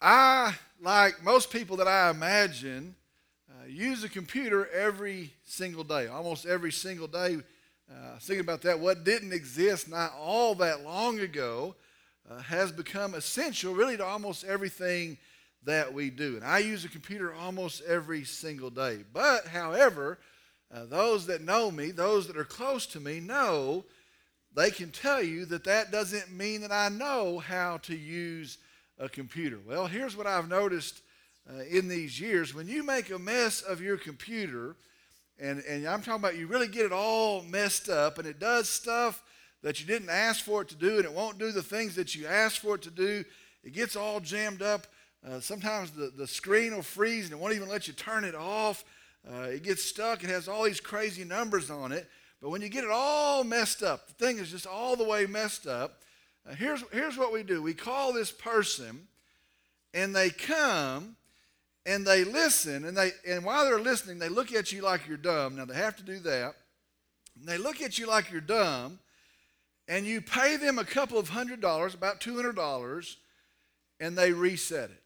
I, like most people that I imagine, uh, use a computer every single day, almost every single day. Uh, thinking about that, what didn't exist not all that long ago uh, has become essential really to almost everything that we do. And I use a computer almost every single day. But, however, uh, those that know me, those that are close to me, know they can tell you that that doesn't mean that I know how to use a computer. Well, here's what I've noticed uh, in these years. When you make a mess of your computer, and, and I'm talking about you really get it all messed up, and it does stuff that you didn't ask for it to do, and it won't do the things that you asked for it to do. It gets all jammed up. Uh, sometimes the, the screen will freeze and it won't even let you turn it off. Uh, it gets stuck. It has all these crazy numbers on it. But when you get it all messed up, the thing is just all the way messed up. Uh, here's, here's what we do we call this person, and they come and they listen. And, they, and while they're listening, they look at you like you're dumb. Now, they have to do that. And they look at you like you're dumb and you pay them a couple of hundred dollars, about $200, and they reset it.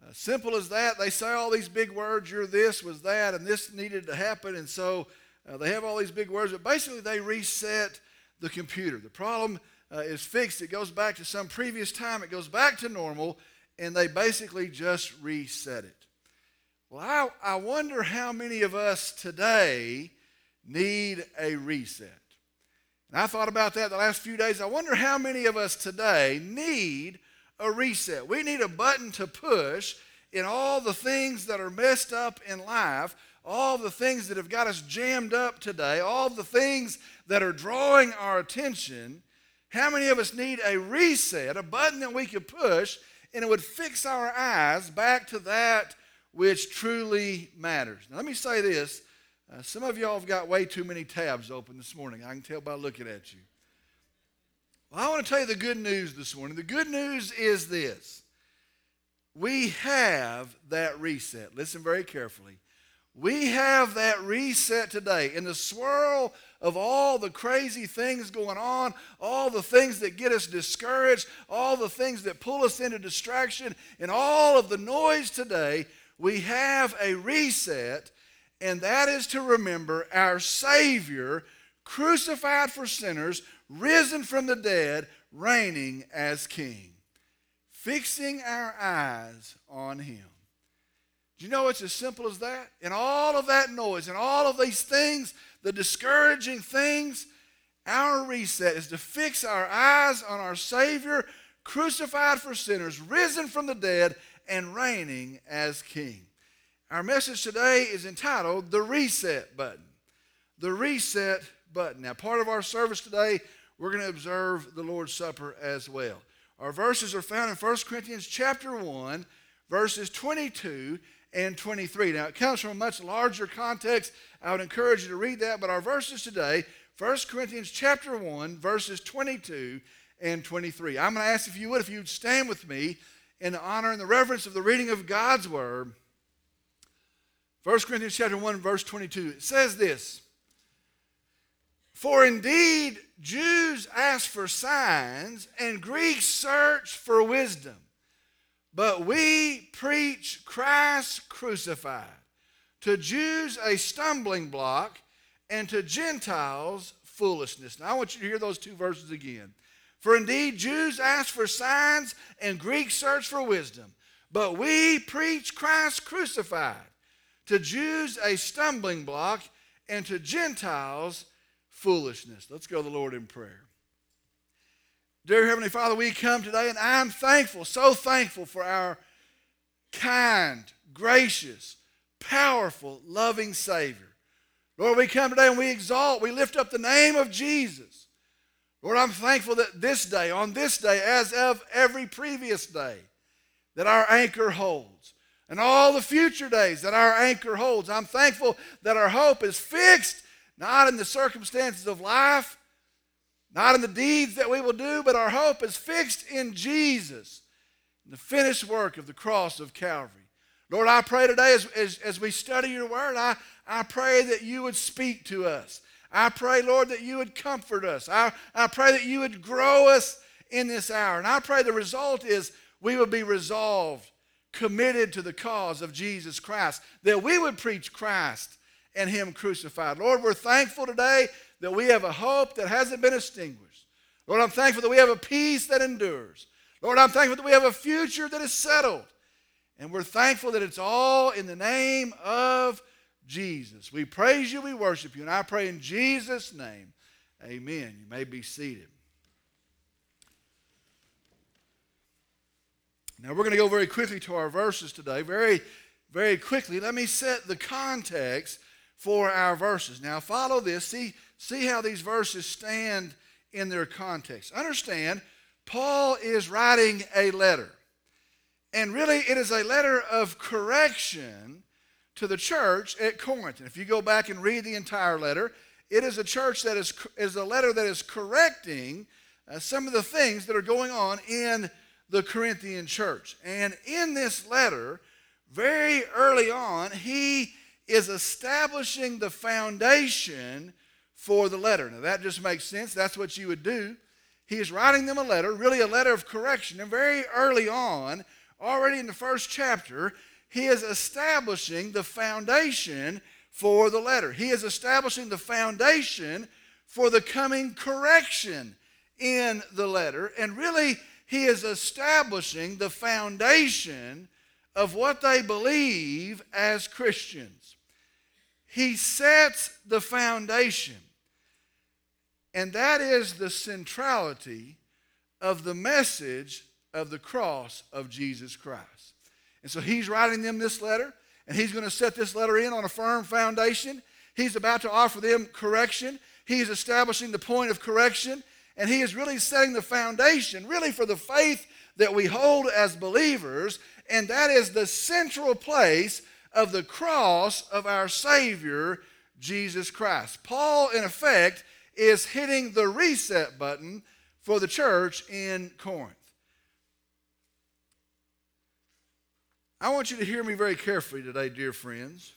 Uh, simple as that. They say all these big words, you're this, was that, and this needed to happen, and so uh, they have all these big words, but basically they reset the computer. The problem uh, is fixed. It goes back to some previous time, it goes back to normal, and they basically just reset it. Well, I, I wonder how many of us today need a reset. And I thought about that the last few days. I wonder how many of us today need a reset. We need a button to push in all the things that are messed up in life, all the things that have got us jammed up today, all the things that are drawing our attention. How many of us need a reset, a button that we could push, and it would fix our eyes back to that which truly matters? Now, let me say this uh, some of y'all have got way too many tabs open this morning. I can tell by looking at you. Well, I want to tell you the good news this morning. The good news is this we have that reset. Listen very carefully. We have that reset today. In the swirl of all the crazy things going on, all the things that get us discouraged, all the things that pull us into distraction, and all of the noise today, we have a reset and that is to remember our Savior, crucified for sinners, risen from the dead, reigning as King. Fixing our eyes on Him. Do you know it's as simple as that? In all of that noise and all of these things, the discouraging things, our reset is to fix our eyes on our Savior, crucified for sinners, risen from the dead, and reigning as King. Our message today is entitled The Reset Button. The Reset Button. Now, part of our service today, we're going to observe the Lord's Supper as well. Our verses are found in 1 Corinthians chapter 1, verses 22 and 23. Now, it comes from a much larger context. I would encourage you to read that, but our verses today, 1 Corinthians chapter 1, verses 22 and 23. I'm going to ask if you would, if you would stand with me in the honor and the reverence of the reading of God's Word 1 Corinthians chapter 1 verse 22 it says this For indeed Jews ask for signs and Greeks search for wisdom but we preach Christ crucified to Jews a stumbling block and to Gentiles foolishness. Now I want you to hear those two verses again. For indeed Jews ask for signs and Greeks search for wisdom but we preach Christ crucified to Jews a stumbling block, and to Gentiles foolishness. Let's go to the Lord in prayer. Dear Heavenly Father, we come today, and I'm thankful, so thankful for our kind, gracious, powerful, loving Savior. Lord, we come today and we exalt, we lift up the name of Jesus. Lord, I'm thankful that this day, on this day, as of every previous day, that our anchor holds and all the future days that our anchor holds. I'm thankful that our hope is fixed not in the circumstances of life, not in the deeds that we will do, but our hope is fixed in Jesus, in the finished work of the cross of Calvary. Lord, I pray today as, as, as we study your word, I, I pray that you would speak to us. I pray, Lord, that you would comfort us. I, I pray that you would grow us in this hour. And I pray the result is we would be resolved, committed to the cause of Jesus Christ, that we would preach Christ and Him crucified. Lord, we're thankful today that we have a hope that hasn't been extinguished. Lord, I'm thankful that we have a peace that endures. Lord, I'm thankful that we have a future that is settled. And we're thankful that it's all in the name of Jesus. We praise you, we worship you, and I pray in Jesus' name. Amen. You may be seated. Now, we're going to go very quickly to our verses today. Very, very quickly. Let me set the context for our verses. Now, follow this. See, see how these verses stand in their context. Understand, Paul is writing a letter. And really, it is a letter of correction to the church at Corinth. And if you go back and read the entire letter, it is a church that is, is a letter that is correcting uh, some of the things that are going on in the Corinthian church. And in this letter, very early on, he is establishing the foundation for the letter. Now, that just makes sense. That's what you would do. He is writing them a letter, really a letter of correction. And very early on, already in the first chapter, he is establishing the foundation for the letter. He is establishing the foundation for the coming correction in the letter. And really, he is establishing the foundation of what they believe as Christians. He sets the foundation, and that is the centrality of the message of the cross of Jesus Christ. And so he's writing them this letter, and he's going to set this letter in on a firm foundation. He's about to offer them correction. He's establishing the point of correction, and he is really setting the foundation, really, for the faith that we hold as believers, and that is the central place of the cross of our Savior, Jesus Christ. Paul, in effect, is hitting the reset button for the church in Corinth. I want you to hear me very carefully today, dear friends.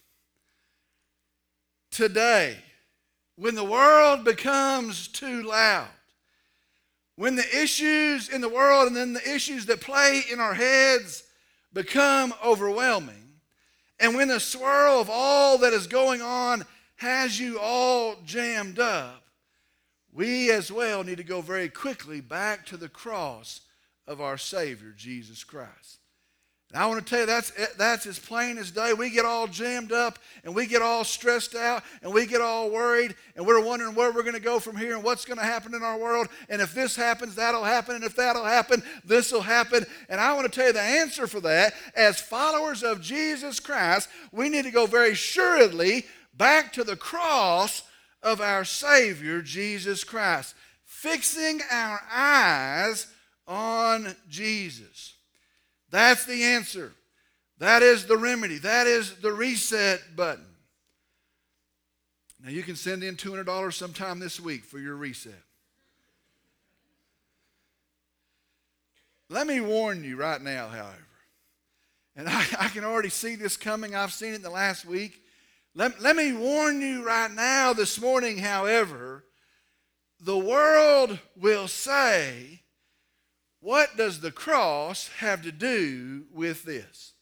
Today, when the world becomes too loud, when the issues in the world and then the issues that play in our heads become overwhelming, and when the swirl of all that is going on has you all jammed up, we as well need to go very quickly back to the cross of our Savior, Jesus Christ. And I want to tell you, that's, that's as plain as day. We get all jammed up and we get all stressed out and we get all worried and we're wondering where we're going to go from here and what's going to happen in our world. And if this happens, that'll happen. And if that'll happen, this will happen. And I want to tell you the answer for that. As followers of Jesus Christ, we need to go very assuredly back to the cross of our Savior, Jesus Christ, fixing our eyes on Jesus. That's the answer. That is the remedy. That is the reset button. Now, you can send in $200 sometime this week for your reset. Let me warn you right now, however, and I, I, can already see this coming. I've seen it in the last week. Let, let me warn you right now, this morning, however, the world will say what does the cross have to do with this?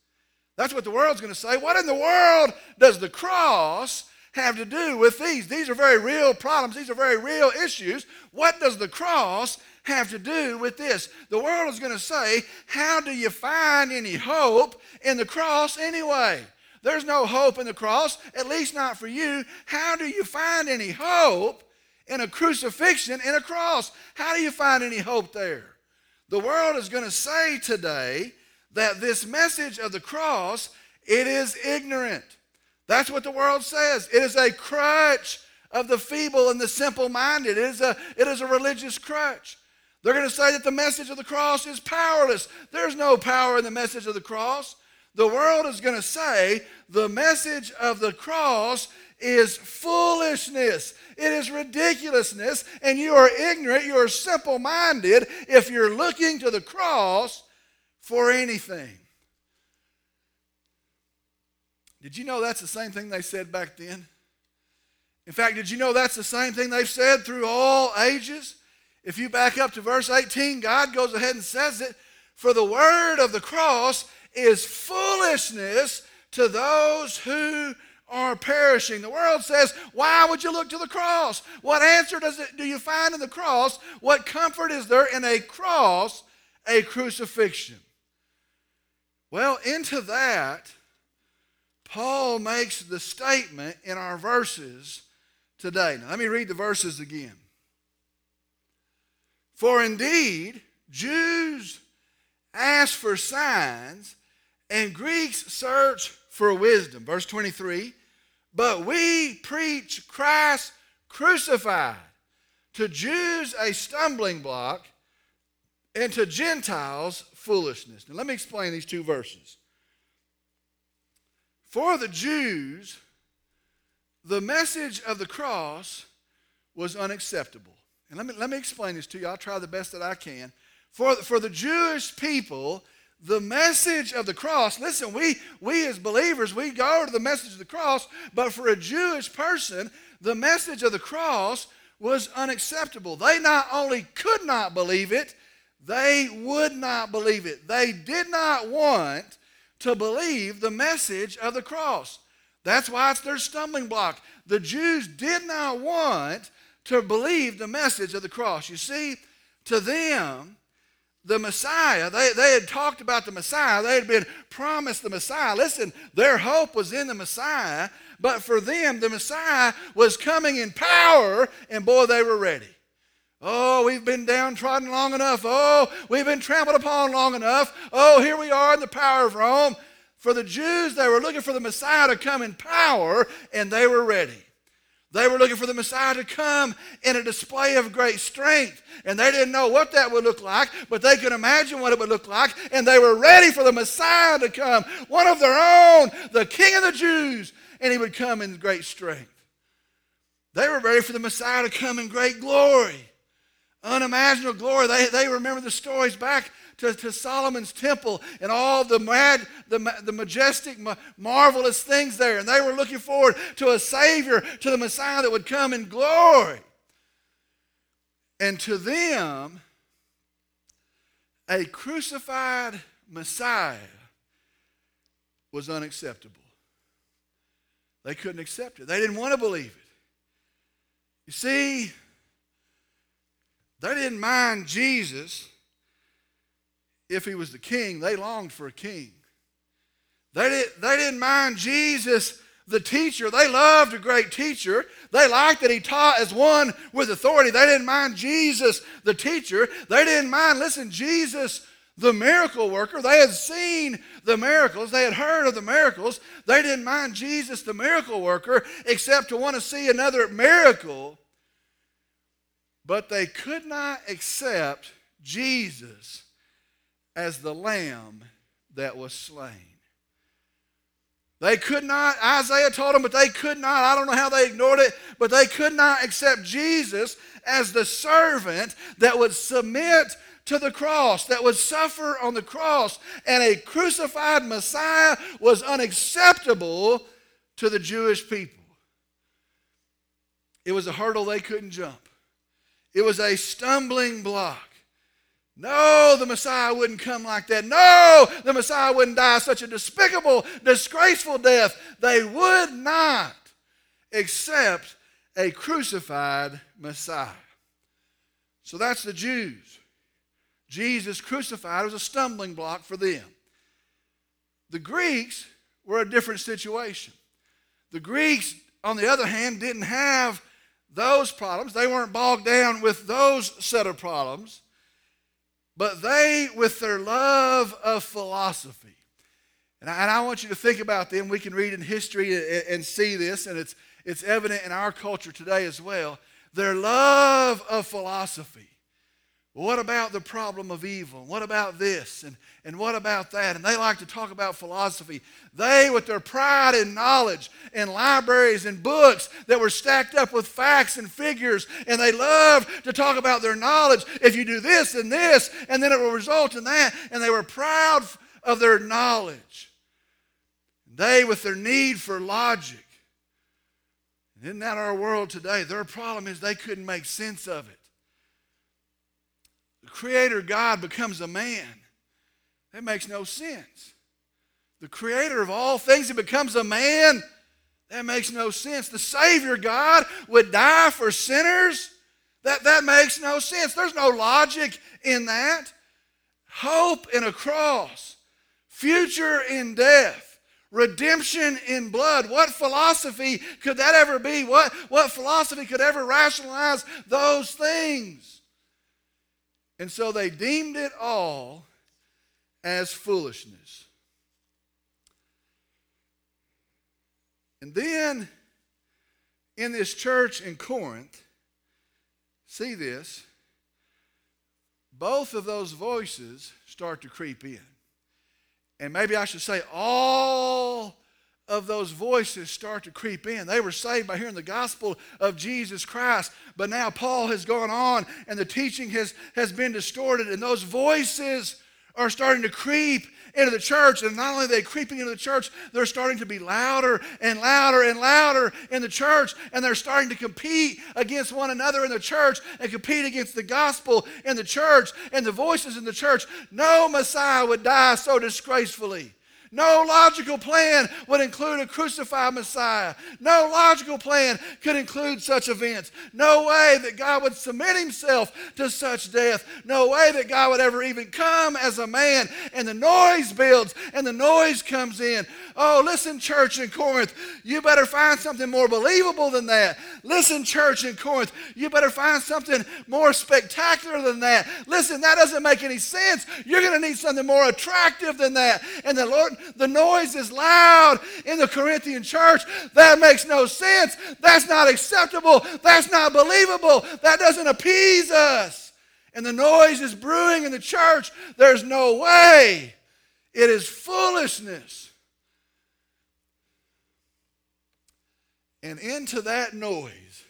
That's what the world's going to say. What in the world does the cross have to do with these? These are very real problems. These are very real issues. What does the cross have to do with this? The world is going to say, How do you find any hope in the cross anyway? There's no hope in the cross, at least not for you. How do you find any hope in a crucifixion in a cross? How do you find any hope there? The world is going to say today that this message of the cross, it is ignorant. That's what the world says. It is a crutch of the feeble and the simple-minded. It is a, it is a religious crutch. They're going to say that the message of the cross is powerless. There's no power in the message of the cross. The world is going to say the message of the cross is foolishness. It is ridiculousness, and you are ignorant, you are simple minded if you're looking to the cross for anything. Did you know that's the same thing they said back then? In fact, did you know that's the same thing they've said through all ages? If you back up to verse 18, God goes ahead and says it For the word of the cross is foolishness to those who are perishing. The world says, Why would you look to the cross? What answer does it, do you find in the cross? What comfort is there in a cross, a crucifixion? Well, into that, Paul makes the statement in our verses today. Now, let me read the verses again. For indeed, Jews ask for signs, and Greeks search for wisdom. Verse 23 But we preach Christ crucified, to Jews a stumbling block, and to Gentiles foolishness. Now, let me explain these two verses. For the Jews, the message of the cross was unacceptable. And let me, let me explain this to you. I'll try the best that I can. For, for the Jewish people, the message of the cross, listen, we, we as believers, we go to the message of the cross, but for a Jewish person, the message of the cross was unacceptable. They not only could not believe it, they would not believe it. They did not want to believe the message of the cross. That's why it's their stumbling block. The Jews did not want to believe the message of the cross. You see, to them, the Messiah, they, they had talked about the Messiah. They had been promised the Messiah. Listen, their hope was in the Messiah, but for them, the Messiah was coming in power, and boy, they were ready. Oh, we've been downtrodden long enough. Oh, we've been trampled upon long enough. Oh, here we are in the power of Rome. For the Jews, they were looking for the Messiah to come in power, and they were ready. They were looking for the Messiah to come in a display of great strength. And they didn't know what that would look like, but they could imagine what it would look like. And they were ready for the Messiah to come, one of their own, the King of the Jews. And he would come in great strength. They were ready for the Messiah to come in great glory unimaginable glory. They, they remember the stories back to, to Solomon's temple and all the, mad, the, the majestic, marvelous things there. And they were looking forward to a Savior, to the Messiah that would come in glory. And to them, a crucified Messiah was unacceptable. They couldn't accept it. They didn't want to believe it. You see, they didn't mind Jesus if he was the king. They longed for a king. They, did, they didn't mind Jesus, the teacher. They loved a great teacher. They liked that he taught as one with authority. They didn't mind Jesus, the teacher. They didn't mind, listen, Jesus, the miracle worker. They had seen the miracles, they had heard of the miracles. They didn't mind Jesus, the miracle worker, except to want to see another miracle but they could not accept Jesus as the lamb that was slain. They could not, Isaiah told them, but they could not. I don't know how they ignored it, but they could not accept Jesus as the servant that would submit to the cross, that would suffer on the cross. And a crucified Messiah was unacceptable to the Jewish people. It was a hurdle they couldn't jump. It was a stumbling block. No, the Messiah wouldn't come like that. No, the Messiah wouldn't die such a despicable, disgraceful death. They would not accept a crucified Messiah. So that's the Jews. Jesus crucified was a stumbling block for them. The Greeks were a different situation. The Greeks, on the other hand, didn't have those problems. They weren't bogged down with those set of problems, but they, with their love of philosophy, and I, and I want you to think about them. We can read in history and, and see this, and it's, it's evident in our culture today as well. Their love of philosophy what about the problem of evil? What about this? And, and what about that? And they like to talk about philosophy. They, with their pride and knowledge and libraries and books that were stacked up with facts and figures, and they love to talk about their knowledge. If you do this and this, and then it will result in that. And they were proud of their knowledge. They, with their need for logic. Isn't that our world today? Their problem is they couldn't make sense of it. The Creator God becomes a man. That makes no sense. The creator of all things, he becomes a man. That makes no sense. The Savior God would die for sinners. That, that makes no sense. There's no logic in that. Hope in a cross, future in death, redemption in blood. What philosophy could that ever be? What, what philosophy could ever rationalize those things? And so they deemed it all as foolishness. And then in this church in Corinth, see this, both of those voices start to creep in. And maybe I should say, all of those voices start to creep in. They were saved by hearing the gospel of Jesus Christ, but now Paul has gone on and the teaching has, has been distorted, and those voices are starting to creep into the church. And not only are they creeping into the church, they're starting to be louder and louder and louder in the church. And they're starting to compete against one another in the church and compete against the gospel in the church and the voices in the church. No Messiah would die so disgracefully. No logical plan would include a crucified Messiah. No logical plan could include such events. No way that God would submit himself to such death. No way that God would ever even come as a man. And the noise builds and the noise comes in. Oh, listen, church in Corinth, you better find something more believable than that. Listen, church in Corinth, you better find something more spectacular than that. Listen, that doesn't make any sense. You're going to need something more attractive than that. And the Lord the noise is loud in the Corinthian church. That makes no sense. That's not acceptable. That's not believable. That doesn't appease us. And the noise is brewing in the church. There's no way. It is foolishness. And into that noise,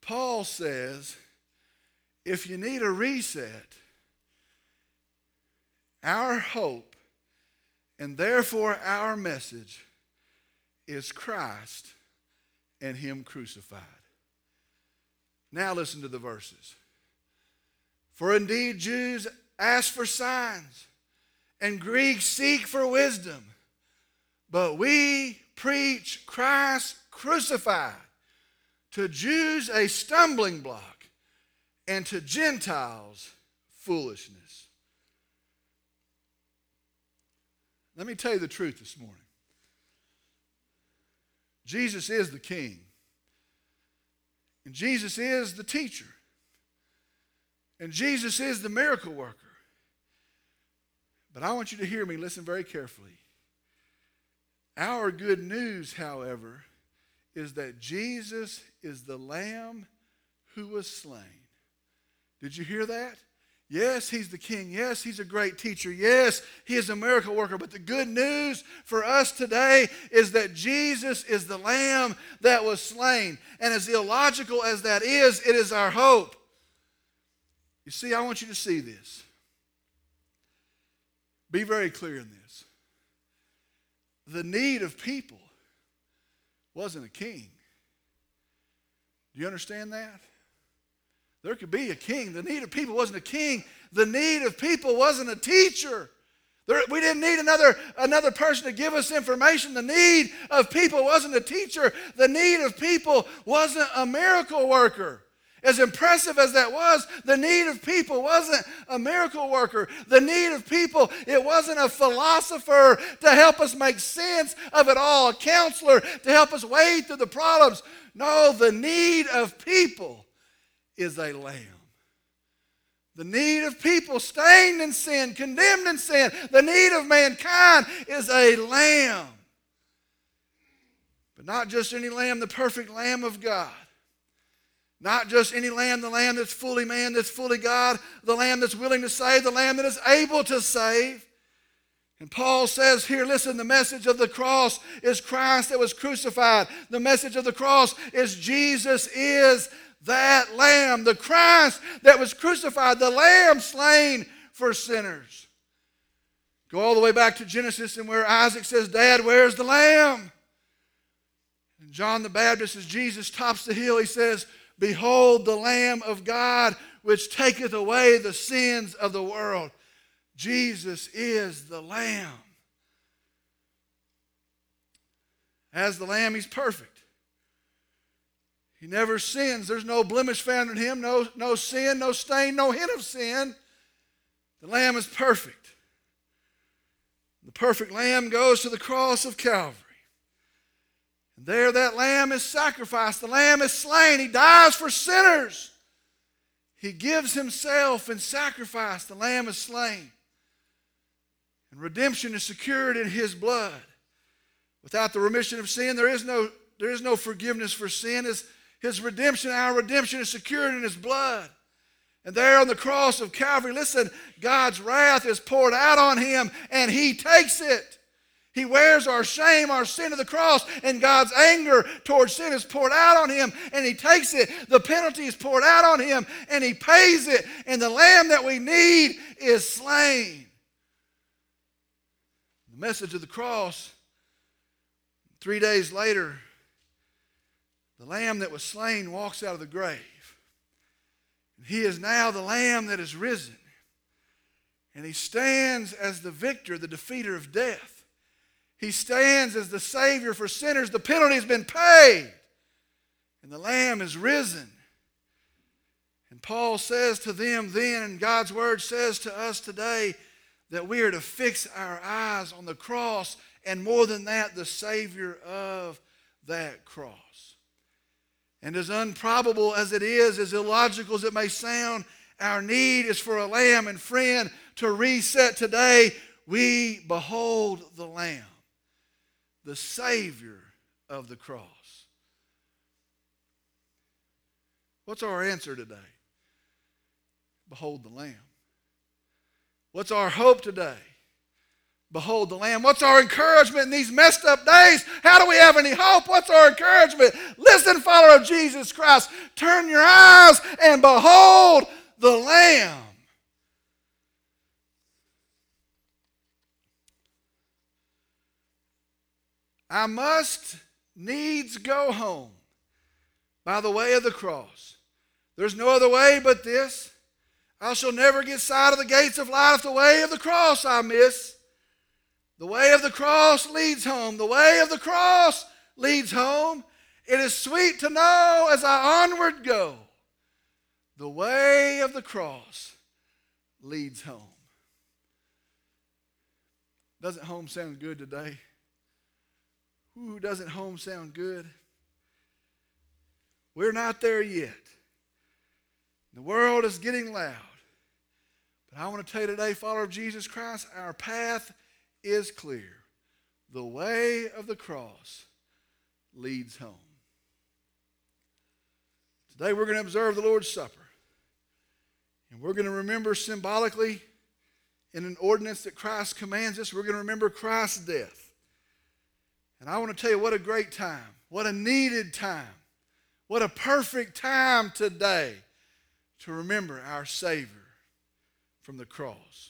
Paul says, if you need a reset, our hope and therefore, our message is Christ and Him crucified. Now, listen to the verses. For indeed, Jews ask for signs, and Greeks seek for wisdom, but we preach Christ crucified. To Jews, a stumbling block, and to Gentiles, foolishness. Let me tell you the truth this morning. Jesus is the king. And Jesus is the teacher. And Jesus is the miracle worker. But I want you to hear me, listen very carefully. Our good news, however, is that Jesus is the Lamb who was slain. Did you hear that? Yes, he's the king. Yes, he's a great teacher. Yes, he is a miracle worker. But the good news for us today is that Jesus is the lamb that was slain. And as illogical as that is, it is our hope. You see, I want you to see this. Be very clear in this. The need of people wasn't a king. Do you understand that? There could be a king. The need of people wasn't a king. The need of people wasn't a teacher. There, we didn't need another, another person to give us information. The need of people wasn't a teacher. The need of people wasn't a miracle worker. As impressive as that was, the need of people wasn't a miracle worker. The need of people, it wasn't a philosopher to help us make sense of it all, a counselor to help us wade through the problems. No, the need of people is a lamb. The need of people stained in sin, condemned in sin, the need of mankind is a lamb. But not just any lamb, the perfect lamb of God. Not just any lamb, the lamb that's fully man, that's fully God, the lamb that's willing to save, the lamb that is able to save. And Paul says here, listen, the message of the cross is Christ that was crucified. The message of the cross is Jesus is that lamb, the Christ that was crucified, the lamb slain for sinners. Go all the way back to Genesis and where Isaac says, Dad, where's the lamb? And John the Baptist, as Jesus tops the hill, he says, Behold the Lamb of God which taketh away the sins of the world. Jesus is the Lamb. As the Lamb, He's perfect. He never sins. There's no blemish found in Him, no, no sin, no stain, no hint of sin. The Lamb is perfect. The perfect Lamb goes to the cross of Calvary. And there, that Lamb is sacrificed. The Lamb is slain. He dies for sinners. He gives Himself in sacrifice. The Lamb is slain. And redemption is secured in His blood. Without the remission of sin, there is no, there is no forgiveness for sin. His, his redemption, our redemption, is secured in His blood. And there on the cross of Calvary, listen, God's wrath is poured out on him and he takes it. He wears our shame, our sin to the cross, and God's anger towards sin is poured out on him, and he takes it. The penalty is poured out on him, and he pays it. And the lamb that we need is slain. The message of the cross, three days later, the lamb that was slain walks out of the grave. He is now the Lamb that is risen. And he stands as the victor, the defeater of death. He stands as the Savior for sinners. The penalty has been paid. And the Lamb is risen. And Paul says to them then, and God's Word says to us today, that we are to fix our eyes on the cross, and more than that, the Savior of that cross. And as improbable as it is, as illogical as it may sound, our need is for a lamb. And friend, to reset today, we behold the Lamb, the Savior of the cross. What's our answer today? Behold the Lamb. What's our hope today? Behold the Lamb. What's our encouragement in these messed up days? How do we have any hope? What's our encouragement? Listen, follower of Jesus Christ. Turn your eyes and behold the Lamb. I must needs go home by the way of the cross. There's no other way but this. I shall never get sight of the gates of life the way of the cross I miss. The way of the cross leads home. The way of the cross leads home. It is sweet to know as I onward go. The way of the cross leads home. Doesn't home sound good today? Ooh, doesn't home sound good? We're not there yet. The world is getting loud. But I want to tell you today, follower of Jesus Christ, our path is clear. The way of the cross leads home. Today we're going to observe the Lord's Supper. And we're going to remember symbolically in an ordinance that Christ commands us, we're going to remember Christ's death. And I want to tell you what a great time, what a needed time, what a perfect time today to remember our Savior from the cross.